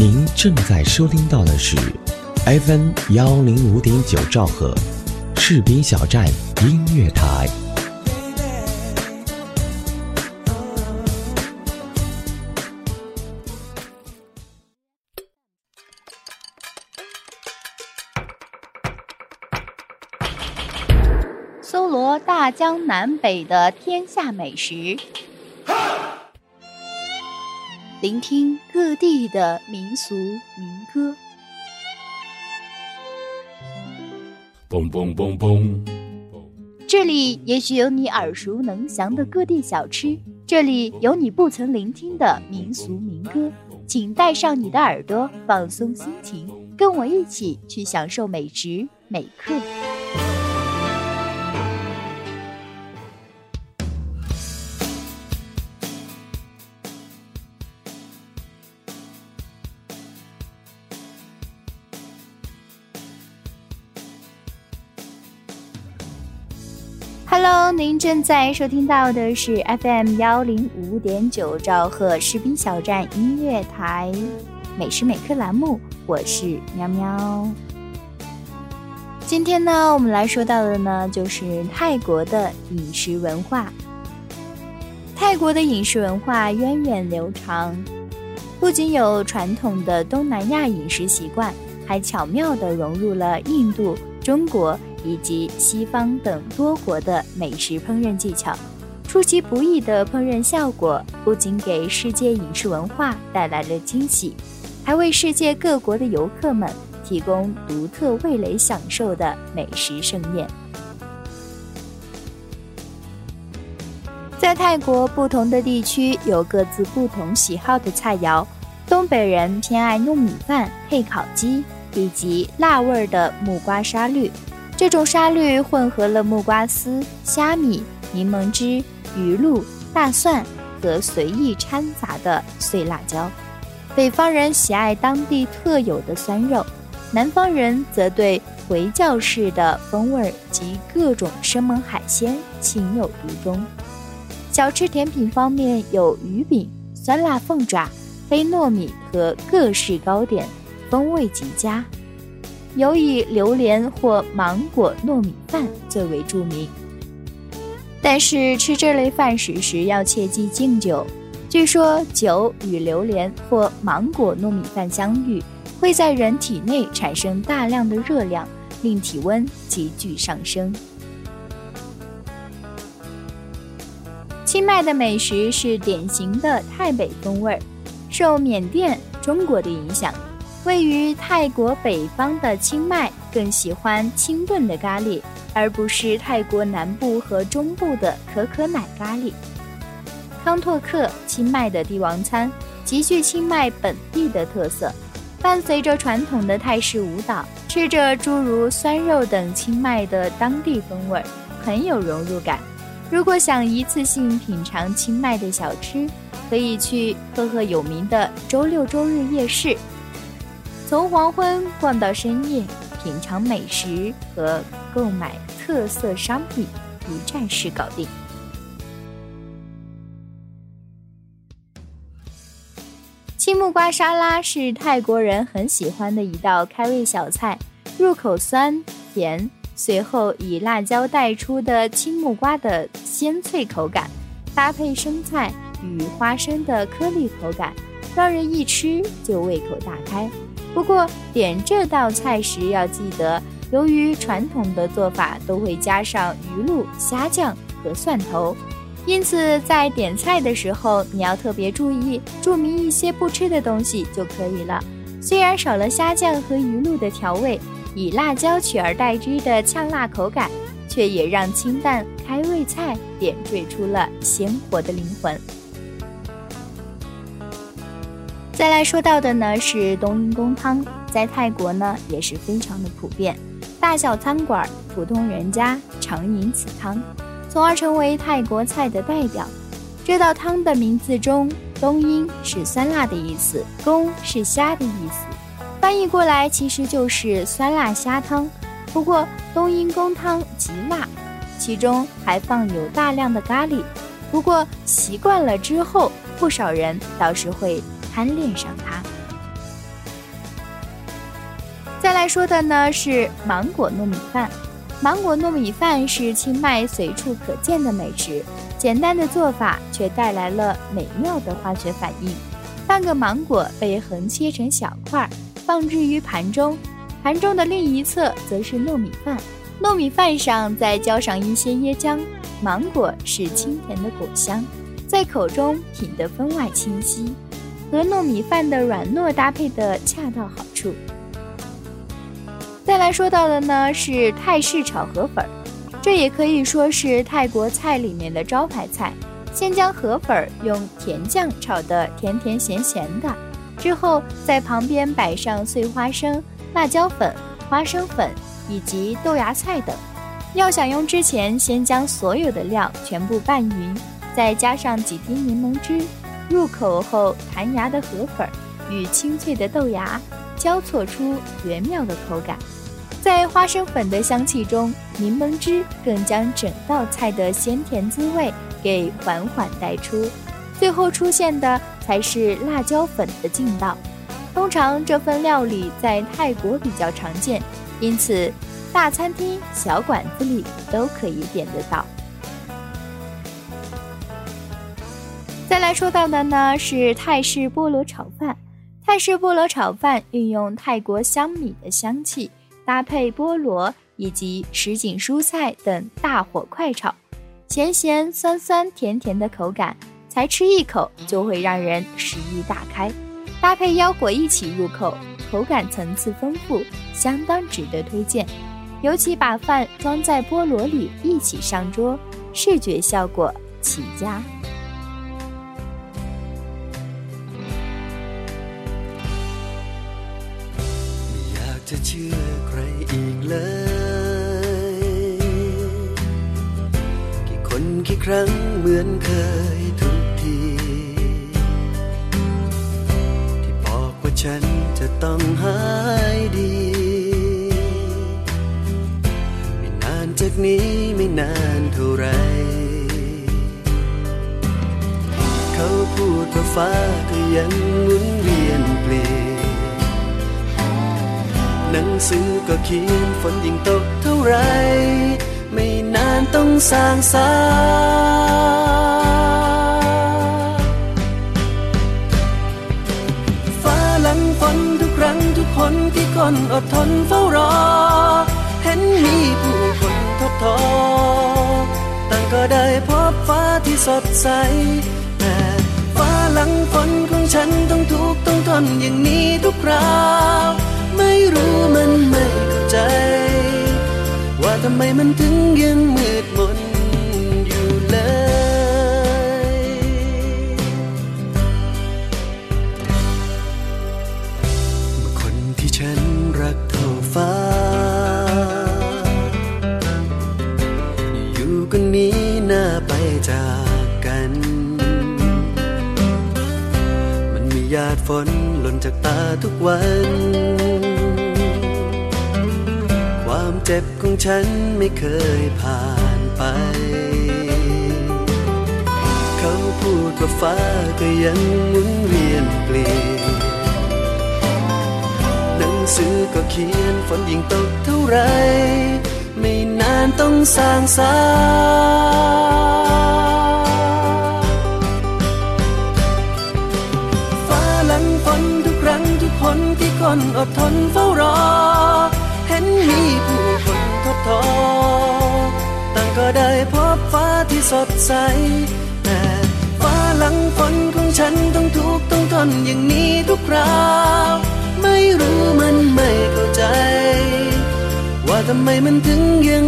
您正在收听到的是 FM 幺零五点九兆赫，士兵小站音乐台。搜罗大江南北的天下美食。聆听各地的民俗民歌。嘣嘣嘣嘣！这里也许有你耳熟能详的各地小吃，这里有你不曾聆听的民俗民歌。请带上你的耳朵，放松心情，跟我一起去享受美食每刻。Hello，您正在收听到的是 FM 幺零五点九兆赫士兵小站音乐台美食美客栏目，我是喵喵。今天呢，我们来说到的呢，就是泰国的饮食文化。泰国的饮食文化源远流长，不仅有传统的东南亚饮食习惯，还巧妙地融入了印度、中国。以及西方等多国的美食烹饪技巧，出其不意的烹饪效果不仅给世界饮食文化带来了惊喜，还为世界各国的游客们提供独特味蕾享受的美食盛宴。在泰国不同的地区有各自不同喜好的菜肴，东北人偏爱糯米饭配烤鸡，以及辣味儿的木瓜沙律。这种沙律混合了木瓜丝、虾米、柠檬汁、鱼露、大蒜和随意掺杂的碎辣椒。北方人喜爱当地特有的酸肉，南方人则对回教式的风味及各种生猛海鲜情有独钟。小吃甜品方面有鱼饼、酸辣凤爪、黑糯米和各式糕点，风味极佳。有以榴莲或芒果糯米饭最为著名，但是吃这类饭食时要切记敬酒。据说酒与榴莲或芒果糯米饭相遇，会在人体内产生大量的热量，令体温急剧上升。清迈的美食是典型的泰北风味，受缅甸、中国的影响。位于泰国北方的清迈更喜欢清炖的咖喱，而不是泰国南部和中部的可可奶咖喱。康拓克，清迈的帝王餐，极具清迈本地的特色，伴随着传统的泰式舞蹈，吃着诸如酸肉等清迈的当地风味，很有融入感。如果想一次性品尝清迈的小吃，可以去赫赫有名的周六周日夜市。从黄昏逛到深夜，品尝美食和购买特色商品，一站式搞定。青木瓜沙拉是泰国人很喜欢的一道开胃小菜，入口酸甜，随后以辣椒带出的青木瓜的鲜脆口感，搭配生菜与花生的颗粒口感，让人一吃就胃口大开。不过点这道菜时要记得，由于传统的做法都会加上鱼露、虾酱和蒜头，因此在点菜的时候你要特别注意注明一些不吃的东西就可以了。虽然少了虾酱和鱼露的调味，以辣椒取而代之的呛辣口感，却也让清淡开胃菜点缀出了鲜活的灵魂。再来说到的呢是冬阴功汤，在泰国呢也是非常的普遍，大小餐馆、普通人家常饮此汤，从而成为泰国菜的代表。这道汤的名字中，冬阴是酸辣的意思，功是虾的意思，翻译过来其实就是酸辣虾汤。不过冬阴功汤极辣，其中还放有大量的咖喱。不过习惯了之后，不少人倒是会。贪恋上它。再来说的呢是芒果糯米饭。芒果糯米饭是清迈随处可见的美食，简单的做法却带来了美妙的化学反应。半个芒果被横切成小块，放置于盘中，盘中的另一侧则是糯米饭，糯米饭上再浇上一些椰浆。芒果是清甜的果香，在口中品得分外清晰，和糯米饭的软糯搭配的恰到好处。再来说到的呢是泰式炒河粉，这也可以说是泰国菜里面的招牌菜。先将河粉用甜酱炒得甜甜咸咸的，之后在旁边摆上碎花生、辣椒粉、花生粉以及豆芽菜等。要享用之前，先将所有的料全部拌匀，再加上几滴柠檬汁。入口后弹牙的河粉与清脆的豆芽交错出绝妙的口感。在花生粉的香气中，柠檬汁更将整道菜的鲜甜滋味给缓缓带出，最后出现的才是辣椒粉的劲道。通常这份料理在泰国比较常见，因此大餐厅、小馆子里都可以点得到。再来说到的呢是泰式菠萝炒饭。泰式菠萝炒饭运用泰国香米的香气。搭配菠萝以及什锦蔬菜等，大火快炒，咸咸酸酸甜甜的口感，才吃一口就会让人食欲大开。搭配腰果一起入口，口感层次丰富，相当值得推荐。尤其把饭装在菠萝里一起上桌，视觉效果极佳。 จะเชื่อีกเลย กี่คนกี่ครั้งเหมือนเคยทุกที ที่บอกว่าฉันจะต้องหายดี ไม่นานจากนี้ไม่นานเท่าไร เขาพูดว่าฟ้าก็ยังหมุนเวียนเปลี่ยน หนังสือก็เขียนฝนยิ่งตกเท่าไร ไม่นานต้องสร้างสาฟ้าหลังฝนทุกครั้งทุกคนที่คนอดทนเฝ้ารอ เห็นมีผู้คนทดทอต่างก็ได้พบฟ้าที่สดใสแต่ฟ้าหลังฝนของฉันต้องทุกต้องทนอย่างนี้ทุกคราว รู้มันไม่เข้าใจ ว่าทำไมมันถึงยังมืดมน ฉันไม่เคยผ่านไป เขาพูดว่าฟ้าก็ยังหมุนเวียนเปลี่ยนหนังสือก็เขียนฝนยิ่งตกเท่าไร ไม่นานต้องสร้างสาฟ้าหลังฝนทุกครั้งทุกคนที่คนอดทนเฝ้ารอ เห็นมีผู้ ทอต่างก็ได้พบฟ้าที่สดใส แต่ฟ้าหลังฝนของฉันต้องทุกต้องทนอย่างนี้ทุกคราว ไม่รู้มันไม่เข้าใจ ว่าทำไมมันถึงยัง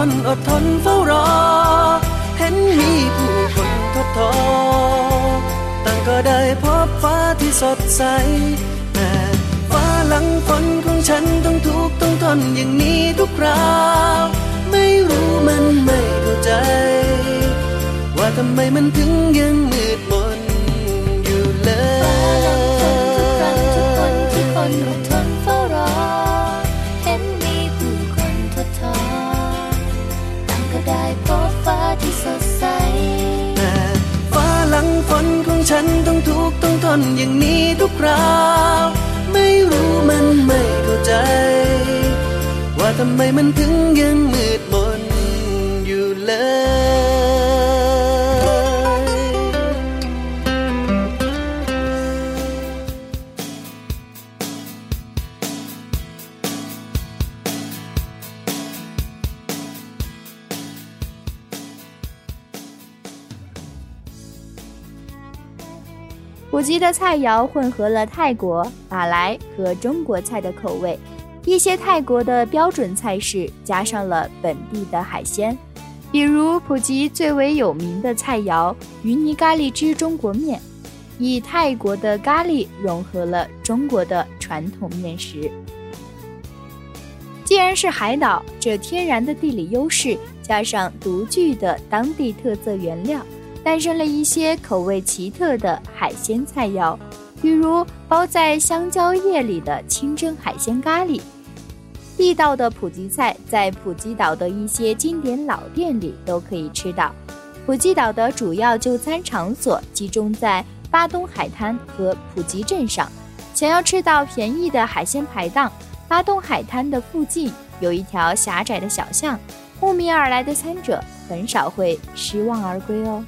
คนอดทนเฝ้ารอ เห็นมีผู้คนทดทอต่างก็ได้พบฟ้าที่สดใส แต่ฟ้าหลังฝนของฉันต้องทุกต้องทนอย่างนี้ทุกคราว ไม่รู้มันไม่เข้าใจ ว่าทำไมมันถึงยังมื นอย่างนี้ทุกคราว ไม่รู้มันไม่เข้าใจ ว่าทำไมมันถึงยังมืด 普及的菜肴混合了泰国、马来和中国菜的口味，一些泰国的标准菜式加上了本地的海鲜，比如普吉最为有名的菜肴鱼泥咖喱汁中国面，以泰国的咖喱融合了中国的传统面食。既然是海岛，这天然的地理优势加上独具的当地特色原料。诞生了一些口味奇特的海鲜菜肴，比如包在香蕉叶里的清蒸海鲜咖喱。地道的普吉菜在普吉岛的一些经典老店里都可以吃到。普吉岛的主要就餐场所集中在巴东海滩和普吉镇上。想要吃到便宜的海鲜排档，巴东海滩的附近有一条狭窄的小巷，慕名而来的餐者很少会失望而归哦。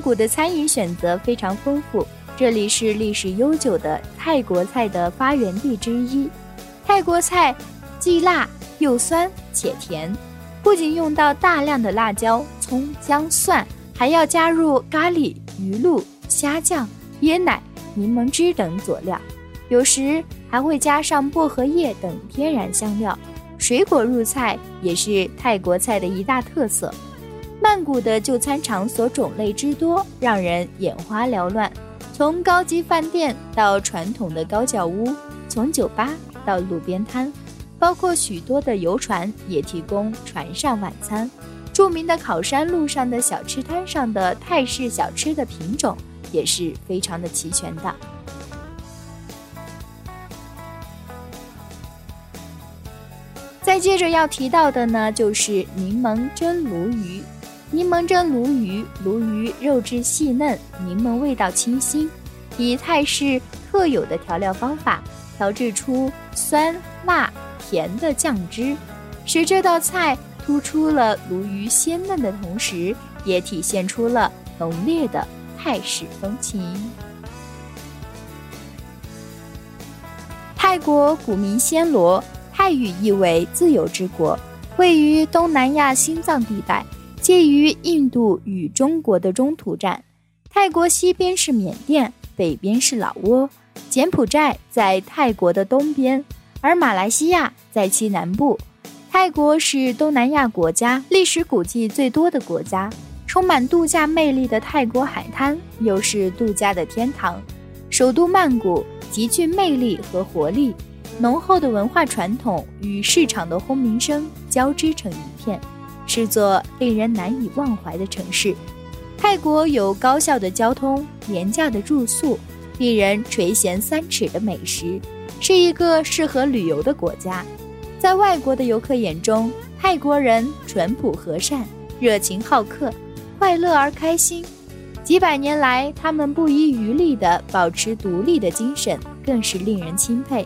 谷的餐饮选择非常丰富，这里是历史悠久的泰国菜的发源地之一。泰国菜既辣又酸且甜，不仅用到大量的辣椒、葱、姜、蒜，还要加入咖喱、鱼露、虾酱、椰奶、柠檬汁等佐料，有时还会加上薄荷叶等天然香料。水果入菜也是泰国菜的一大特色。曼谷的就餐场所种类之多，让人眼花缭乱。从高级饭店到传统的高脚屋，从酒吧到路边摊，包括许多的游船也提供船上晚餐。著名的考山路上的小吃摊上的泰式小吃的品种也是非常的齐全的。再接着要提到的呢，就是柠檬蒸鲈鱼。柠檬蒸鲈鱼，鲈鱼肉质细嫩，柠檬味道清新，以泰式特有的调料方法调制出酸辣甜的酱汁，使这道菜突出了鲈鱼鲜嫩的同时，也体现出了浓烈的泰式风情。泰国古名暹罗，泰语意为自由之国，位于东南亚心脏地带。介于印度与中国的中途站，泰国西边是缅甸，北边是老挝，柬埔寨在泰国的东边，而马来西亚在其南部。泰国是东南亚国家历史古迹最多的国家，充满度假魅力的泰国海滩又是度假的天堂。首都曼谷极具魅力和活力，浓厚的文化传统与市场的轰鸣声交织成一片。是座令人难以忘怀的城市。泰国有高效的交通、廉价的住宿、令人垂涎三尺的美食，是一个适合旅游的国家。在外国的游客眼中，泰国人淳朴和善、热情好客、快乐而开心。几百年来，他们不遗余力地保持独立的精神，更是令人钦佩。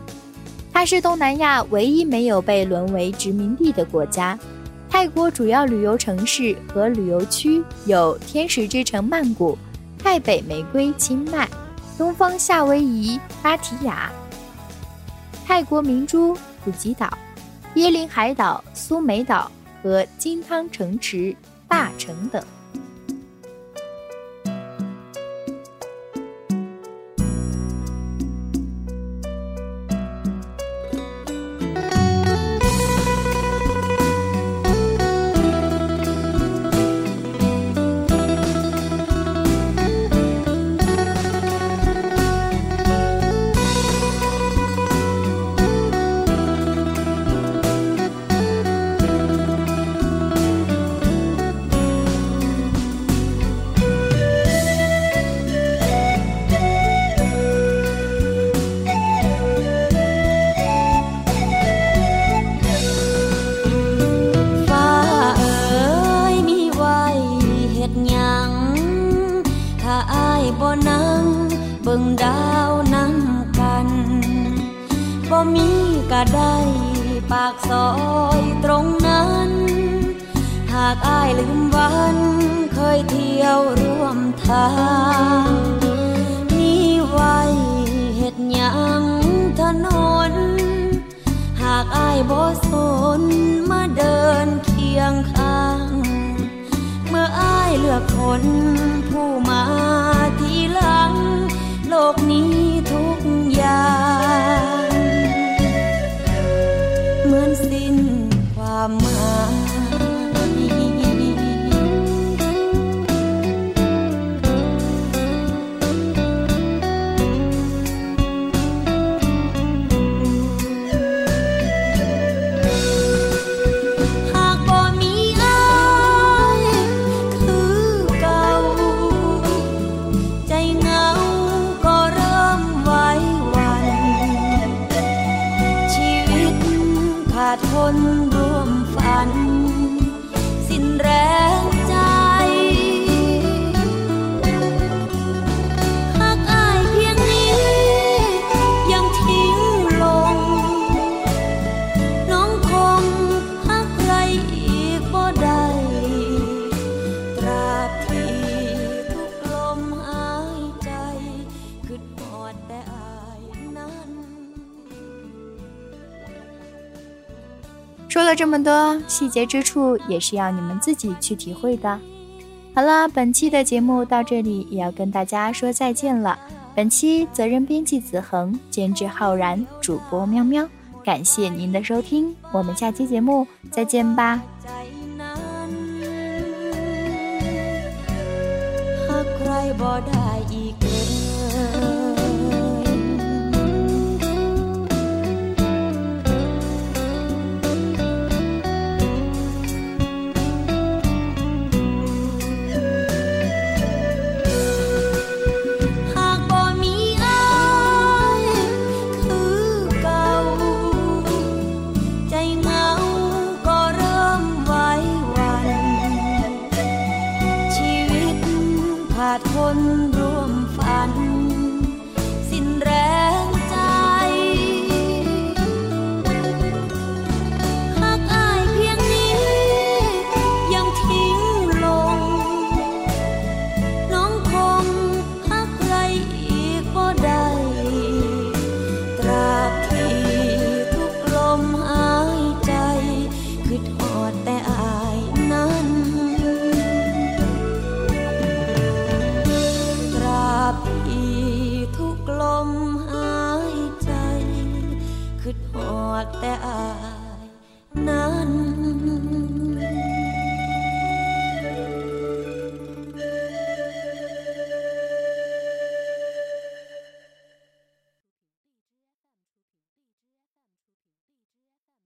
它是东南亚唯一没有被沦为殖民地的国家。泰国主要旅游城市和旅游区有天使之城曼谷、泰北玫瑰清迈、东方夏威夷芭提雅、泰国明珠普吉岛、椰林海岛苏梅岛和金汤城池大城等。 ดาวนั่งกันบ่มีก็ได้ปากซอยตรงนั้น หากอายลืมวันเคยเที่ยวร่วมทางนี่ไว้เห็ดยังถนน หากอายบ่สนมาเดินเคียงข้าง เมื่ออายเลือกคนผู้มาทีหลังโล กนี้ bốn buồm phản 说了这么多，细节之处也是要你们自己去体会的。好了，本期的节目到这里也要跟大家说再见了。本期责任编辑子恒，监制浩然，主播喵喵，感谢您的收听，我们下期节目再见吧。 ใจนั้นหากใครบ่ได้ what there are.